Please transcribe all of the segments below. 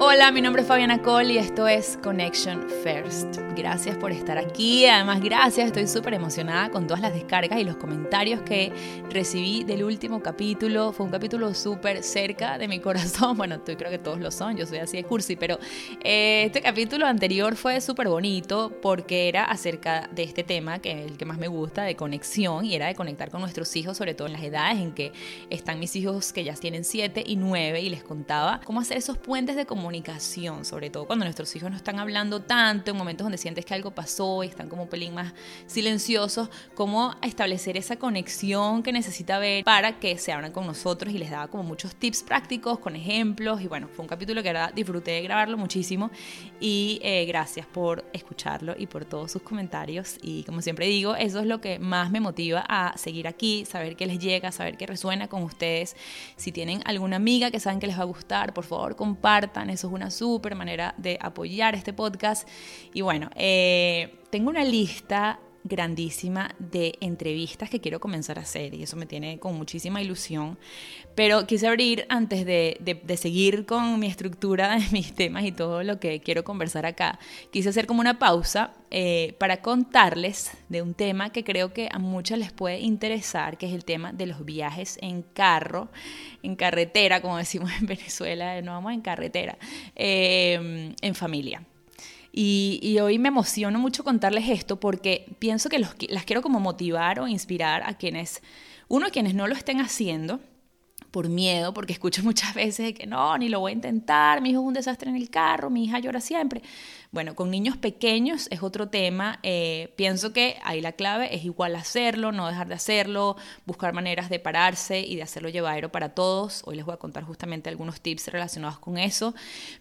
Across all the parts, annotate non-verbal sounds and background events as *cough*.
Hola, mi nombre es Fabiana Cole y esto es Connection First. Gracias por estar aquí. Además, gracias, estoy súper emocionada con todas las descargas y los comentarios que recibí del último capítulo. Fue un capítulo súper cerca de mi *laughs* corazón. Bueno, creo que todos lo son, yo soy así de cursi, pero eh, este capítulo anterior fue súper bonito porque era acerca de este tema, que es el que más me gusta, de conexión, y era de conectar con nuestros hijos, sobre todo en las edades en que están mis hijos que ya tienen 7 y 9, y les contaba cómo hacer esos puentes de comunicación comunicación, sobre todo cuando nuestros hijos no están hablando tanto, en momentos donde sientes que algo pasó y están como un pelín más silenciosos, cómo establecer esa conexión que necesita ver para que se abran con nosotros. Y les daba como muchos tips prácticos con ejemplos. Y bueno, fue un capítulo que ahora disfruté de grabarlo muchísimo. Y eh, gracias por escucharlo y por todos sus comentarios. Y como siempre digo, eso es lo que más me motiva a seguir aquí, saber que les llega, saber que resuena con ustedes. Si tienen alguna amiga que saben que les va a gustar, por favor compartan eso es una súper manera de apoyar este podcast. Y bueno, eh, tengo una lista grandísima de entrevistas que quiero comenzar a hacer y eso me tiene con muchísima ilusión. Pero quise abrir antes de, seguir con mi estructura *laughs* de mis temas y todo lo que quiero conversar acá, quise hacer como una pausa eh, para contarles de un tema que creo que a muchas les puede interesar, que es el tema de los viajes en carro, en carretera, como decimos en *laughs* Venezuela, no vamos en carretera, eh, en familia. Y, hoy me emociono mucho contarles esto porque pienso que los, las quiero como motivar o inspirar a quienes, uno, a quienes no lo estén haciendo por miedo, porque escucho *laughs* muchas veces que no, ni lo voy a intentar, mi hijo es un desastre en el carro, mi hija llora siempre. Bueno, con niños pequeños es otro tema. Eh, pienso que ahí la clave es igual hacerlo, no dejar de hacerlo, buscar maneras de pararse y de hacerlo llevadero para todos. Hoy les voy a contar justamente algunos tips relacionados con eso.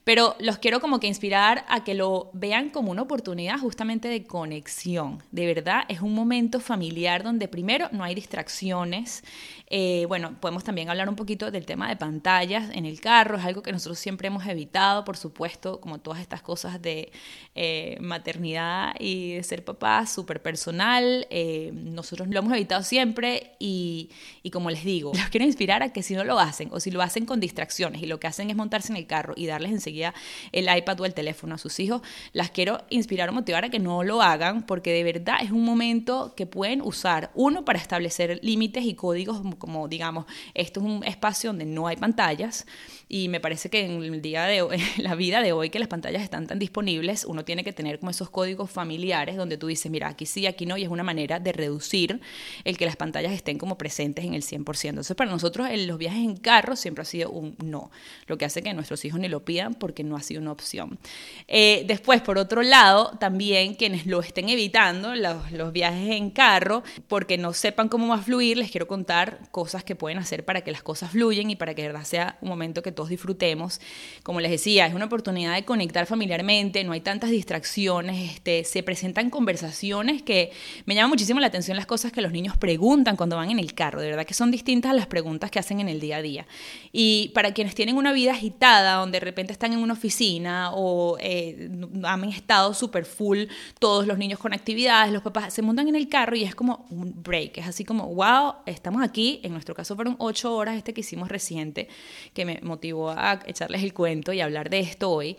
Pero los quiero como que inspirar a que lo vean como una oportunidad justamente de conexión. De verdad, es un momento familiar donde primero no hay distracciones. Eh, bueno, podemos también hablar un poquito del tema de pantallas en el carro. Es algo que nosotros siempre hemos evitado, por supuesto, como todas estas cosas de eh, maternidad y de ser papá súper personal. Eh, nosotros lo hemos evitado siempre y, y, como les digo, los quiero inspirar a que si no lo hacen o si lo hacen con distracciones y lo que hacen es montarse en el carro y darles enseguida el iPad o el teléfono a sus hijos, las quiero inspirar o motivar a que no lo hagan porque de verdad es un momento que pueden usar, uno, para establecer límites y códigos como digamos, esto es un espacio donde no hay pantallas y me parece que en el día de hoy, en *laughs* la vida de hoy que las pantallas están tan disponibles, uno tiene que tener como esos códigos familiares donde tú dices, mira, aquí sí, aquí no, y es una manera de reducir el que las pantallas estén como presentes en el 100%. Entonces, para nosotros en los viajes en carro siempre ha sido un no, lo que hace que nuestros hijos ni lo pidan porque no ha sido una opción. Eh, después, por otro lado, también quienes lo estén evitando, los, los viajes en carro, porque no sepan cómo va a fluir, les quiero contar cosas que pueden hacer para que las cosas fluyan y para que de verdad sea un momento que todos disfrutemos. Como les decía, es una oportunidad de conectar familiarmente, no hay tantas distracciones, este, se presentan conversaciones que me llama muchísimo la atención las cosas que los niños preguntan cuando van en el carro, de verdad que son distintas a las preguntas que hacen en el día a día. Y para quienes tienen una vida agitada, donde de repente están en una oficina o eh, han estado súper full, todos los niños con actividades, los papás se montan en el carro y es como un break, es así como, wow, estamos aquí, en nuestro caso fueron ocho horas este que hicimos reciente, que me motivó a echarles el cuento y hablar de esto hoy.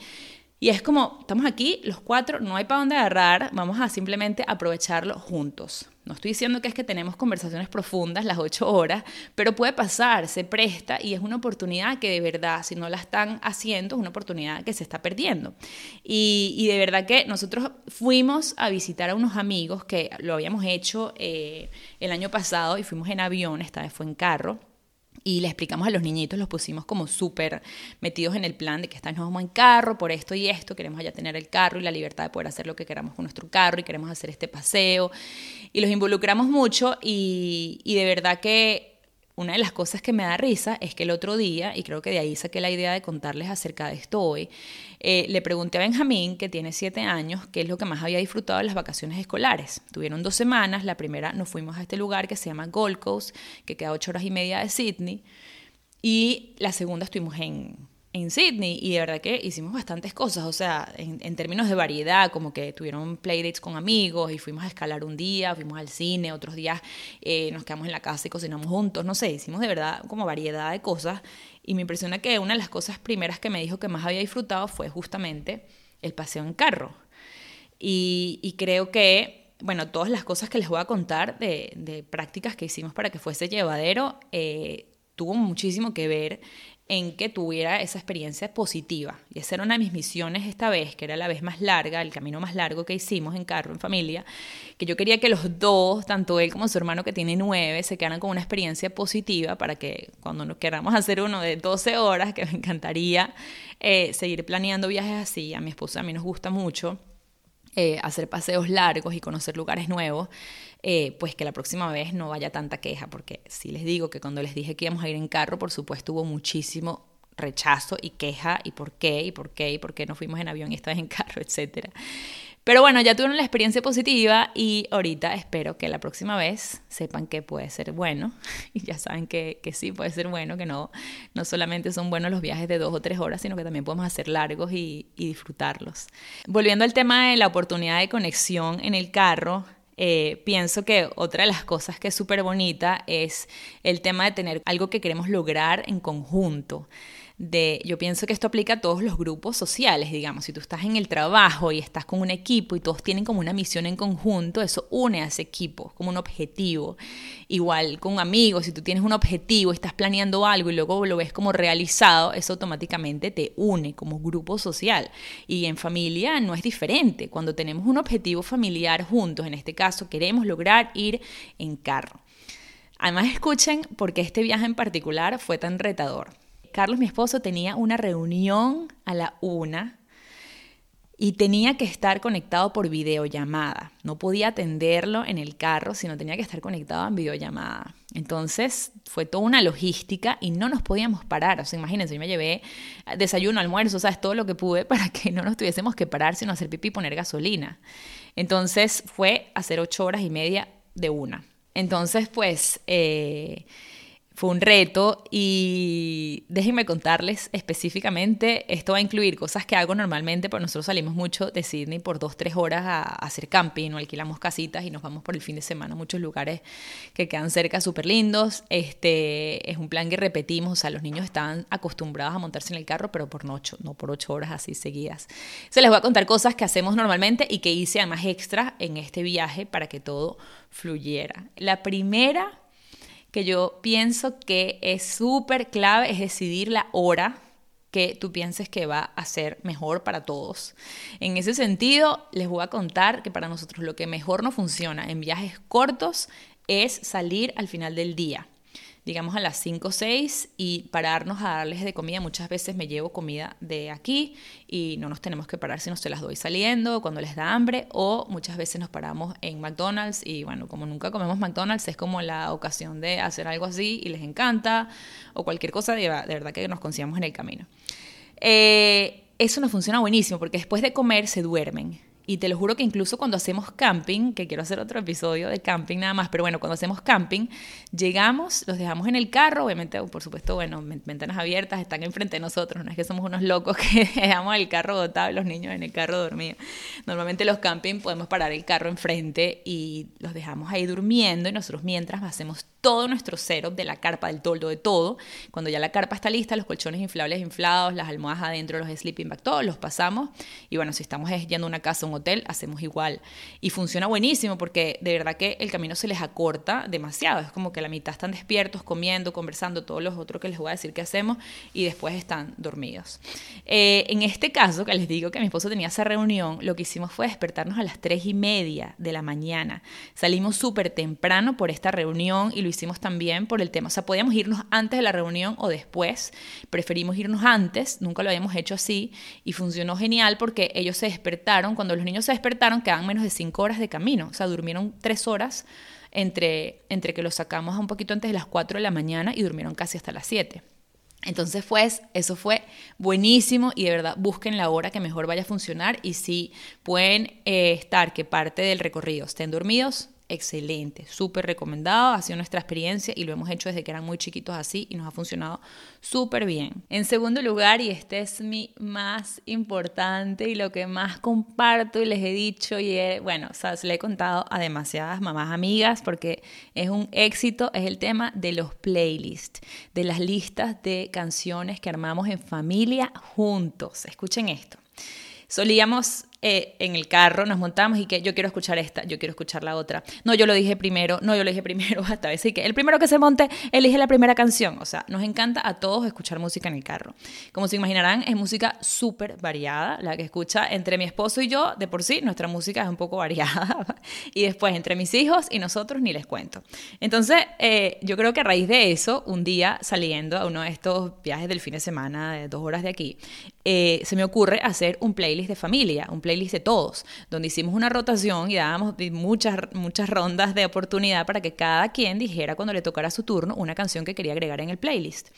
Y es como, estamos aquí los cuatro, no hay para dónde agarrar, vamos a simplemente aprovecharlo juntos. No estoy diciendo que es que tenemos conversaciones profundas las ocho horas, pero puede pasar, se presta y es una oportunidad que de verdad, si no la están haciendo, es una oportunidad que se está perdiendo. Y, de verdad que nosotros fuimos a visitar a unos amigos que lo habíamos hecho eh, el año pasado y fuimos en avión, esta vez fue en carro y le explicamos a los niñitos, los pusimos como súper metidos en el plan de que esta nos vamos en carro por esto y esto, queremos ya tener el carro y la libertad de poder hacer lo que queramos con nuestro carro y queremos hacer este paseo. Y los involucramos mucho y, y de verdad que una de las cosas que me da risa es que el otro día, y creo que de ahí saqué la idea de contarles acerca de esto hoy, eh, le pregunté a Benjamín, que tiene siete años, qué es lo que más había disfrutado de las vacaciones escolares. Tuvieron dos semanas, la primera nos fuimos a este lugar que se llama Gold Coast, que queda ocho horas y media de Sydney, y la segunda estuvimos en, en Sydney y de verdad que hicimos bastantes cosas, o sea, en, términos de variedad, como que tuvieron playdates con amigos y fuimos a escalar un día, fuimos al cine, otros días eh, nos quedamos en la casa y cocinamos juntos, no sé, hicimos de verdad como variedad de cosas y me impresiona que una de las cosas primeras que me dijo que más había disfrutado fue justamente el paseo en carro. Y, creo que, bueno, todas las cosas que les voy a contar de, prácticas que hicimos para que fuese llevadero, eh, tuvo muchísimo que ver en que tuviera esa experiencia positiva. Y esa era una de mis misiones esta vez, que era la vez más larga, el camino más largo que hicimos en carro, en familia, que yo quería que los dos, tanto él como su hermano que tiene nueve, se quedaran con una experiencia positiva para que cuando nos queramos hacer uno de 12 horas, que me encantaría eh, seguir planeando viajes así, a mi esposa a mí nos gusta mucho. Eh, hacer paseos largos y conocer lugares nuevos, eh, pues que la próxima vez no vaya tanta queja, porque si les digo que cuando les dije que íbamos a ir en carro, por supuesto hubo muchísimo rechazo y queja y por qué y por qué y por qué no fuimos en avión y esta vez en carro, etcétera. Pero bueno, ya tuvieron la experiencia positiva y ahorita espero que la próxima vez sepan que puede ser bueno. *laughs* Y ya saben que, que, sí puede ser bueno, que no, no solamente son buenos los viajes de dos o tres horas, sino que también podemos hacer largos y, disfrutarlos. Volviendo al tema de la oportunidad de conexión en el carro, eh, pienso que otra de las cosas que es súper bonita es el tema de tener algo que queremos lograr en conjunto de, yo pienso que esto aplica a todos los grupos sociales, digamos, si tú estás en el trabajo y estás con un equipo y todos tienen como una misión en conjunto, eso une a ese equipo, como un objetivo. Igual con amigos, si tú tienes un objetivo, estás planeando algo y luego lo ves como realizado, eso automáticamente te une como grupo social. Y en familia no es diferente, cuando tenemos un objetivo familiar juntos, en este caso queremos lograr ir en carro. Además escuchen por qué este viaje en particular fue tan retador. Carlos, mi esposo, tenía una reunión a la una y tenía que estar conectado por videollamada. No podía atenderlo en el carro, sino tenía que estar conectado en videollamada. Entonces fue toda una logística y no nos podíamos parar. O sea, imagínense, yo me llevé desayuno, almuerzo, o sea, es todo lo que pude *laughs* para que no nos tuviésemos que parar, sino hacer pipí y poner gasolina. Entonces fue hacer ocho horas y media de una. Entonces, pues... Eh, fue un reto y déjenme contarles específicamente, esto va a incluir cosas que hago normalmente, porque nosotros salimos mucho de Sydney por dos, tres horas a, hacer camping o alquilamos casitas y nos vamos por el fin de semana a muchos lugares que quedan cerca, súper lindos. Este, es un plan que repetimos, o sea, los niños están acostumbrados a montarse en el carro, pero por no, no por ocho horas así seguidas. Se les voy a contar cosas que hacemos normalmente y que hice además extra en este viaje para que todo fluyera. La primera que yo pienso que es súper clave es decidir la hora que tú pienses que va a ser mejor para todos. En ese sentido, les voy a contar que para nosotros lo que mejor nos funciona en viajes cortos es salir al final del día digamos a las 5 o 6 y pararnos a darles de comida. Muchas veces me llevo comida de aquí y no nos tenemos que parar si no se las doy saliendo, cuando les da hambre, o muchas veces nos paramos en McDonald's y bueno, como nunca comemos McDonald's, es como la ocasión de hacer algo así y les encanta, o cualquier cosa de, verdad que nos consigamos en el camino. Eh, eso nos funciona buenísimo porque después de comer se duermen. Y te lo juro que incluso cuando hacemos camping, que quiero hacer otro episodio de camping nada más, pero bueno, cuando hacemos camping, llegamos, los dejamos en el carro, obviamente, por supuesto, bueno, ventanas abiertas, están enfrente de nosotros, no es que somos unos locos *laughs* que dejamos el carro botado los niños en el carro dormidos. Normalmente los camping podemos parar el carro enfrente y los dejamos ahí durmiendo y nosotros mientras hacemos todo nuestro setup de la carpa, del toldo, de todo. Cuando ya la carpa está lista, los colchones inflables inflados, las almohadas adentro, los sleeping bags, todos los pasamos. Y bueno, si estamos yendo a una casa o un hotel, hacemos igual. Y funciona buenísimo porque de verdad que el camino se les acorta demasiado. Es como que la mitad están despiertos, comiendo, conversando, todos los otros que les voy a decir que hacemos y después están dormidos. Eh, en este caso, que les digo que mi esposo tenía esa reunión, lo que hicimos fue despertarnos a las tres y media de la mañana. Salimos súper temprano por esta reunión y lo hicimos también por el tema. O sea, podíamos irnos antes de la reunión o después. Preferimos irnos antes, nunca lo habíamos hecho así y funcionó genial porque ellos se despertaron. Cuando los niños se despertaron, quedaban menos de cinco horas de camino. O sea, durmieron tres horas entre, entre que los sacamos un poquito antes de las 4 de la mañana y durmieron casi hasta las 7. Entonces, pues, eso fue buenísimo y de verdad busquen la hora que mejor vaya a funcionar y si pueden eh, estar que parte del recorrido estén dormidos, excelente, súper recomendado, ha sido nuestra experiencia y lo hemos hecho desde que eran muy chiquitos así y nos ha funcionado súper bien. En segundo lugar, y este es mi más importante y lo que más comparto y les he dicho y bueno, o sea, se le he contado a demasiadas mamás amigas porque es un éxito, es el tema de los playlists, de las listas de canciones que armamos en familia juntos. Escuchen esto. Solíamos eh, en el carro, nos montamos y que yo quiero escuchar esta, yo quiero escuchar la otra. No, yo lo dije primero, no, yo lo dije primero, *laughs* hasta veces que el primero que se monte elige la primera canción. O sea, nos encanta a todos escuchar música en el carro. Como se imaginarán, es música súper variada, la que escucha entre mi esposo y yo, de por sí, nuestra música es un poco *laughs* variada. y después entre mis hijos y nosotros ni les cuento. Entonces, eh, yo creo que a raíz de eso, un día saliendo a uno de estos viajes del fin de semana, de dos horas de aquí, eh, se me ocurre hacer un playlist de familia, un playlist de todos, donde hicimos una rotación y dábamos muchas, muchas rondas de oportunidad para que cada quien dijera cuando le tocara su turno una canción que quería agregar en el playlist.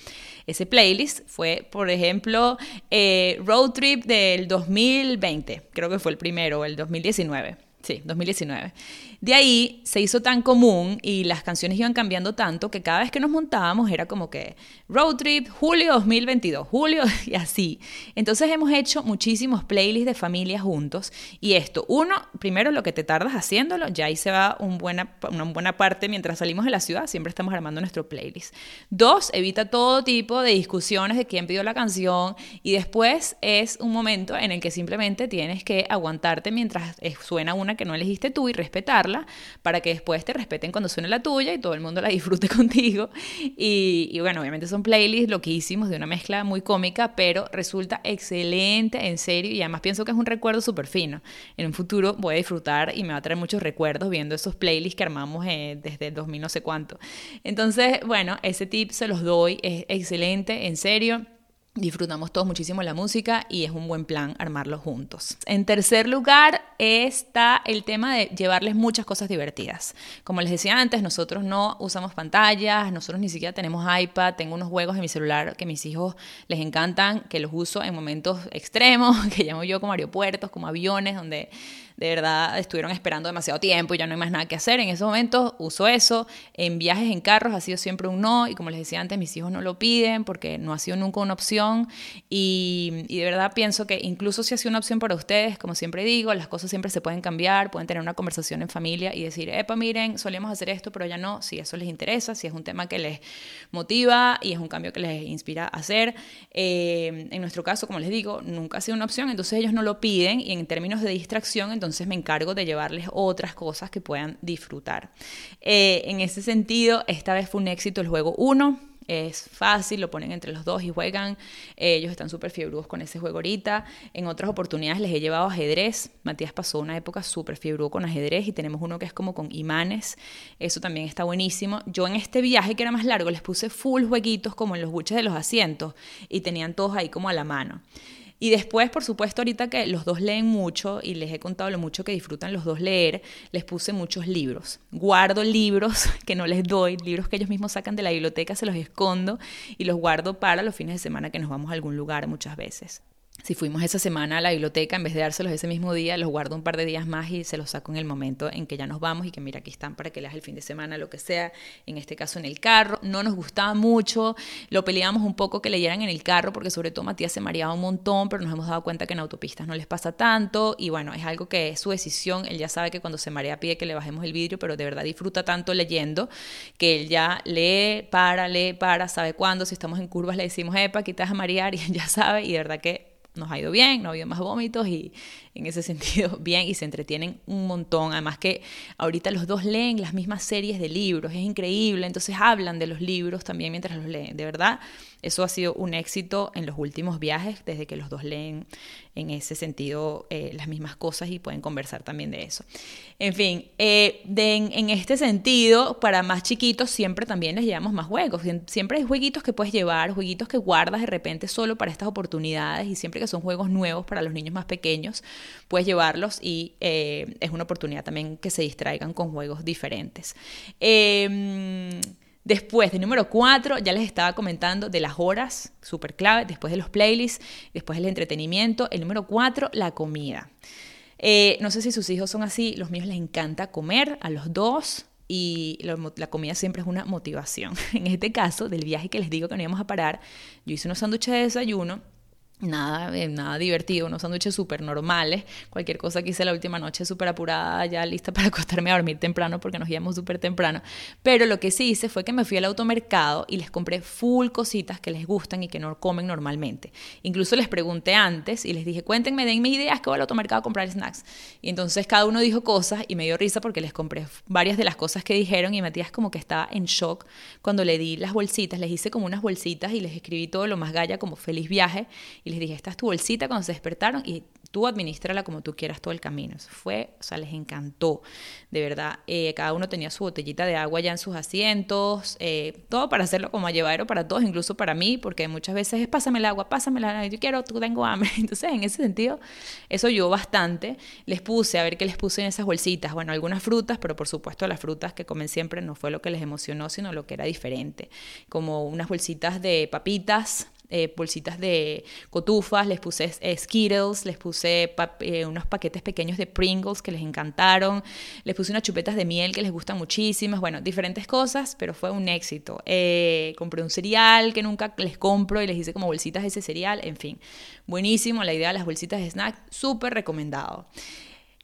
Ese playlist fue, por ejemplo, eh, Road Trip del 2020, creo que fue el primero, el 2019. Sí, 2019. De ahí se hizo tan común y las canciones iban cambiando tanto que cada vez que nos montábamos era como que road trip, julio 2022, julio *laughs* y así. Entonces hemos hecho muchísimos playlists de familia juntos y esto, uno, primero lo que te tardas haciéndolo, ya ahí se va un buena, una buena parte mientras salimos de la ciudad, siempre estamos armando nuestro playlist. Dos, evita todo tipo de discusiones de quién pidió la canción y después es un momento en el que simplemente tienes que aguantarte mientras suena una que no elegiste tú y respetarla para que después te respeten cuando suene la tuya y todo el mundo la disfrute *laughs* contigo. Y, bueno, obviamente son playlists loquísimos de una mezcla muy cómica, pero resulta excelente, en serio, y además pienso que es un recuerdo súper fino. En un futuro voy a disfrutar y me va a traer muchos recuerdos viendo esos playlists que armamos eh, desde el 2000 no sé cuánto. Entonces, bueno, ese tip se los doy, es excelente, en serio. Disfrutamos todos muchísimo la música y es un buen plan armarlo juntos. En tercer lugar está el tema de llevarles muchas cosas divertidas. Como les decía antes, nosotros no usamos pantallas, nosotros ni siquiera tenemos iPad, tengo unos juegos en mi celular que mis hijos les encantan, que los uso en momentos extremos, *laughs* que llamo yo como aeropuertos, como aviones, donde de verdad estuvieron esperando demasiado tiempo y ya no hay más nada que hacer. En esos momentos uso eso. En viajes en carros ha sido siempre un no y como les decía antes, mis hijos no lo piden porque no ha sido nunca una opción y, de verdad pienso que incluso si ha sido una opción para ustedes, como siempre digo, las cosas siempre se pueden cambiar, pueden tener una conversación en familia y decir, epa, miren, solíamos hacer esto, pero ya no, si eso les interesa, si es un tema que les motiva y es un cambio que les inspira a hacer. Eh, en nuestro caso, como les digo, nunca ha sido una opción, entonces ellos no lo piden y en términos de distracción, entonces entonces me encargo de llevarles otras cosas que puedan disfrutar. Eh, en ese sentido, esta vez fue un éxito el juego 1. Es fácil, lo ponen entre los dos y juegan. ellos están súper fiebrudos con ese juego ahorita. En otras oportunidades les he llevado ajedrez. Matías pasó una época súper fiebrudo con ajedrez y tenemos uno que es como con imanes. Eso también está buenísimo. Yo en este viaje que era más largo les puse full jueguitos como en los buches de los asientos y tenían todos ahí como a la mano. Y después, por supuesto, ahorita que los dos leen mucho y les he contado lo mucho que disfrutan los dos leer, les puse muchos libros. Guardo libros *laughs* que no les doy, libros que ellos mismos sacan de la biblioteca, se los escondo y los guardo para los fines de semana que nos vamos a algún lugar muchas veces. Si fuimos esa semana a la biblioteca, en vez de dárselos ese mismo día, los guardo un par de días más y se los saco en el momento en que ya nos vamos y que mira, aquí están para que leas el fin de semana, lo que sea, en este caso en el carro. No nos gustaba mucho, lo peleábamos un poco que leyeran en el carro porque sobre todo Matías se mareaba un montón, pero nos hemos dado cuenta que en autopistas no les pasa tanto y bueno, es algo que es su decisión, él ya sabe que cuando se marea pide que le bajemos el vidrio, pero de verdad disfruta tanto leyendo que él ya lee, para, lee, para, sabe cuándo, si estamos en curvas le decimos, epa, quitas a marear *laughs* y él ya sabe y de verdad que nos ha ido bien, no ha habido más vómitos y en ese *laughs* sentido bien y se entretienen un montón. Además que ahorita los dos leen las mismas series de libros, es increíble, entonces hablan de los libros también mientras los leen. De verdad, eso ha sido un éxito en los últimos viajes, desde que los dos leen en ese sentido eh, las mismas cosas y pueden conversar también de eso. En fin, eh, en, este sentido, para más chiquitos siempre también les llevamos más juegos. Siempre hay jueguitos que puedes llevar, jueguitos que guardas de repente solo para estas oportunidades y siempre que son juegos nuevos para los niños más pequeños, puedes llevarlos y eh, es una oportunidad también que se distraigan con juegos diferentes. Em, Después, de número cuatro, ya les estaba comentando de las horas, súper clave, después de los playlists, después el entretenimiento. El número cuatro, la comida. Eh, no sé si sus hijos son así, los míos les encanta comer a los dos y la comida siempre es una motivación. *laughs* En este caso, del viaje que les digo que no íbamos a parar, yo hice unos sándwiches de desayuno Nada, eh, nada divertido, unos sándwiches súper normales, cualquier cosa que hice la última noche súper apurada, ya lista *laughs* para acostarme a dormir temprano porque nos íbamos súper temprano. Pero lo que sí hice fue que me fui al automercado y les compré full cositas que les gustan y que no comen normalmente. Incluso les pregunté antes y les dije, cuéntenme, denme ideas que voy al automercado a comprar snacks. Y entonces cada uno dijo cosas y me dio risa porque les compré varias de las cosas que dijeron y Matías como que estaba en shock cuando le di las bolsitas, les hice como unas bolsitas y les escribí todo lo más galla como feliz viaje. Les dije, esta es tu bolsita cuando se despertaron y tú administrala como tú quieras todo el camino. Eso fue, o sea, les encantó, de verdad. Eh, cada uno tenía su botellita de agua ya en sus asientos, eh, todo para hacerlo como a llevar para todos, incluso para mí, porque muchas veces es pásame el agua, pásame agua, yo quiero, tú tengo hambre. *laughs* Entonces, en ese sentido, eso ayudó bastante. Les puse, a ver qué les puse en esas bolsitas. Bueno, algunas frutas, pero por supuesto las frutas que comen siempre no fue lo que les emocionó, sino lo que era diferente. Como unas bolsitas de papitas, eh, bolsitas de cotufas, les puse eh, Skittles, les puse eh, unos paquetes pequeños de Pringles que les encantaron, les puse unas chupetas de miel que les gustan muchísimas, bueno, diferentes cosas, pero fue un éxito. compré un cereal que nunca les compro y les hice como bolsitas de ese cereal, en fin, buenísimo la idea de las bolsitas de snack, súper recomendado.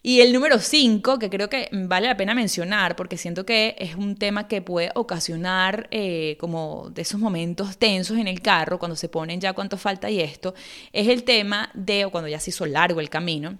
Y el número 5, que creo que vale la pena mencionar, porque siento que es un tema que puede ocasionar eh, como de esos momentos tensos en el carro, cuando se ponen ya cuánto falta y esto, es el tema de, o cuando ya se hizo largo el camino,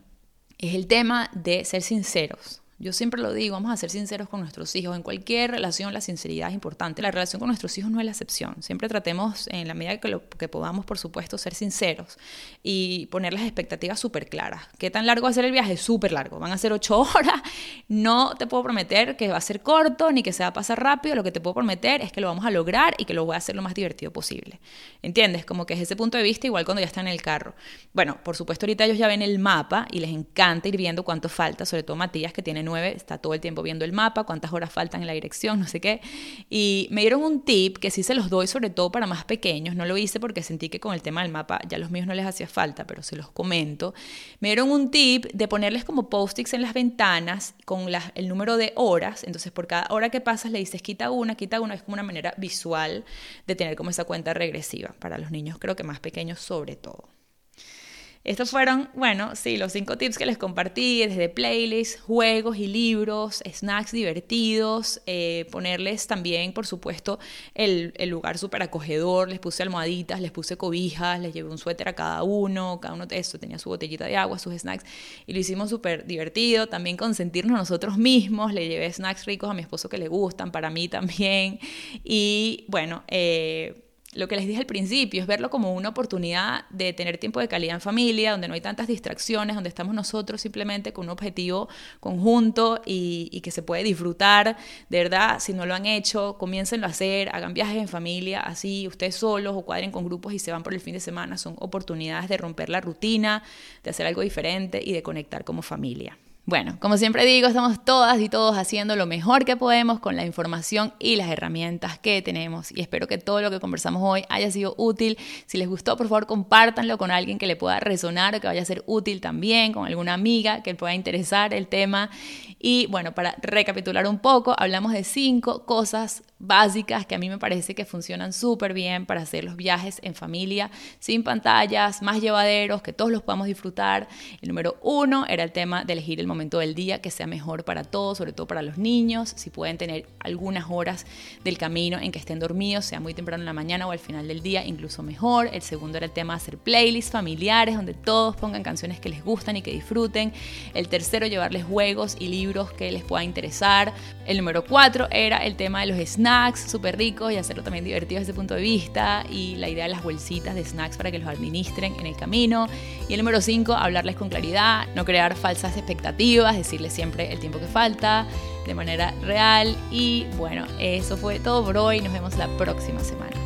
es el tema de ser sinceros. Yo siempre lo digo, vamos a ser sinceros con nuestros hijos. En cualquier relación la sinceridad es importante. La relación con nuestros hijos no es la excepción. Siempre tratemos, en la medida que, lo, que podamos, por supuesto, ser sinceros y poner las expectativas súper claras. ¿Qué tan largo va a ser el viaje? Súper largo. Van a ser ocho *laughs* horas. No te puedo prometer que va a ser corto ni que se va a pasar rápido. Lo que te puedo prometer es que lo vamos a lograr y que lo voy a hacer lo más divertido posible. ¿Entiendes? Como que es ese punto de vista igual cuando ya están en el carro. Bueno, por supuesto ahorita ellos ya ven el mapa y les encanta ir viendo cuánto falta, sobre todo Matías que tiene está todo el tiempo viendo el mapa, cuántas horas faltan en la dirección, no sé qué. Y me dieron un tip que sí se los doy sobre todo para más pequeños, no lo hice porque sentí que con el tema del mapa ya los míos no les hacía falta, pero se los comento. Me dieron un tip de ponerles como post-its en las ventanas con el número de horas, entonces por cada hora que pasas le dices quita una, quita una, es como una manera visual de tener como esa cuenta regresiva para los niños creo que más pequeños sobre todo. Estos fueron, bueno, sí, los cinco tips que les compartí, desde playlists, juegos y libros, snacks divertidos, eh, ponerles también, por supuesto, el, lugar súper acogedor, les puse almohaditas, les puse cobijas, les llevé un suéter a cada uno, cada uno eso tenía su botellita de agua, sus snacks, y lo hicimos súper divertido, también consentirnos nosotros mismos, le llevé snacks ricos a mi esposo que le gustan, para mí también, y bueno, eh, lo que les dije al principio, es verlo como una oportunidad de tener tiempo de calidad en familia, donde no hay tantas distracciones, donde estamos nosotros simplemente con un objetivo conjunto y, que se puede disfrutar. De verdad, si no lo han hecho, comiéncenlo a hacer, hagan viajes en familia, así ustedes solos o cuadren con grupos y se van por el fin de semana. Son oportunidades de romper la rutina, de hacer algo diferente y de conectar como familia. Bueno, como siempre digo, estamos todas y todos haciendo lo mejor que podemos con la información y las herramientas que tenemos y espero que todo lo que conversamos hoy haya sido útil. Si les gustó, por favor, compártanlo con alguien que le pueda resonar o que vaya a ser útil también, con alguna amiga que le pueda interesar el tema. Y bueno, para recapitular un poco, hablamos de cinco cosas básicas que a mí me parece que funcionan súper bien para hacer los viajes en familia, sin pantallas, más llevaderos, que todos los podamos disfrutar. El número uno era el tema de elegir el momento del día que sea mejor para todos, sobre todo para los niños, si pueden tener algunas horas del camino en que estén dormidos, sea muy temprano en la mañana o al final del día, incluso mejor. El segundo era el tema de hacer playlists familiares donde todos pongan canciones que les gustan y que disfruten. El tercero, llevarles juegos y libros que les pueda interesar. El número cuatro era el tema de los snacks snacks súper ricos y hacerlo también divertido desde ese punto de vista. Y la idea de las bolsitas de snacks para que los administren en el camino. Y el número 5, hablarles con claridad, no crear falsas expectativas, decirles siempre el tiempo que falta de manera real. Y bueno, eso fue todo por hoy. Nos vemos la próxima semana.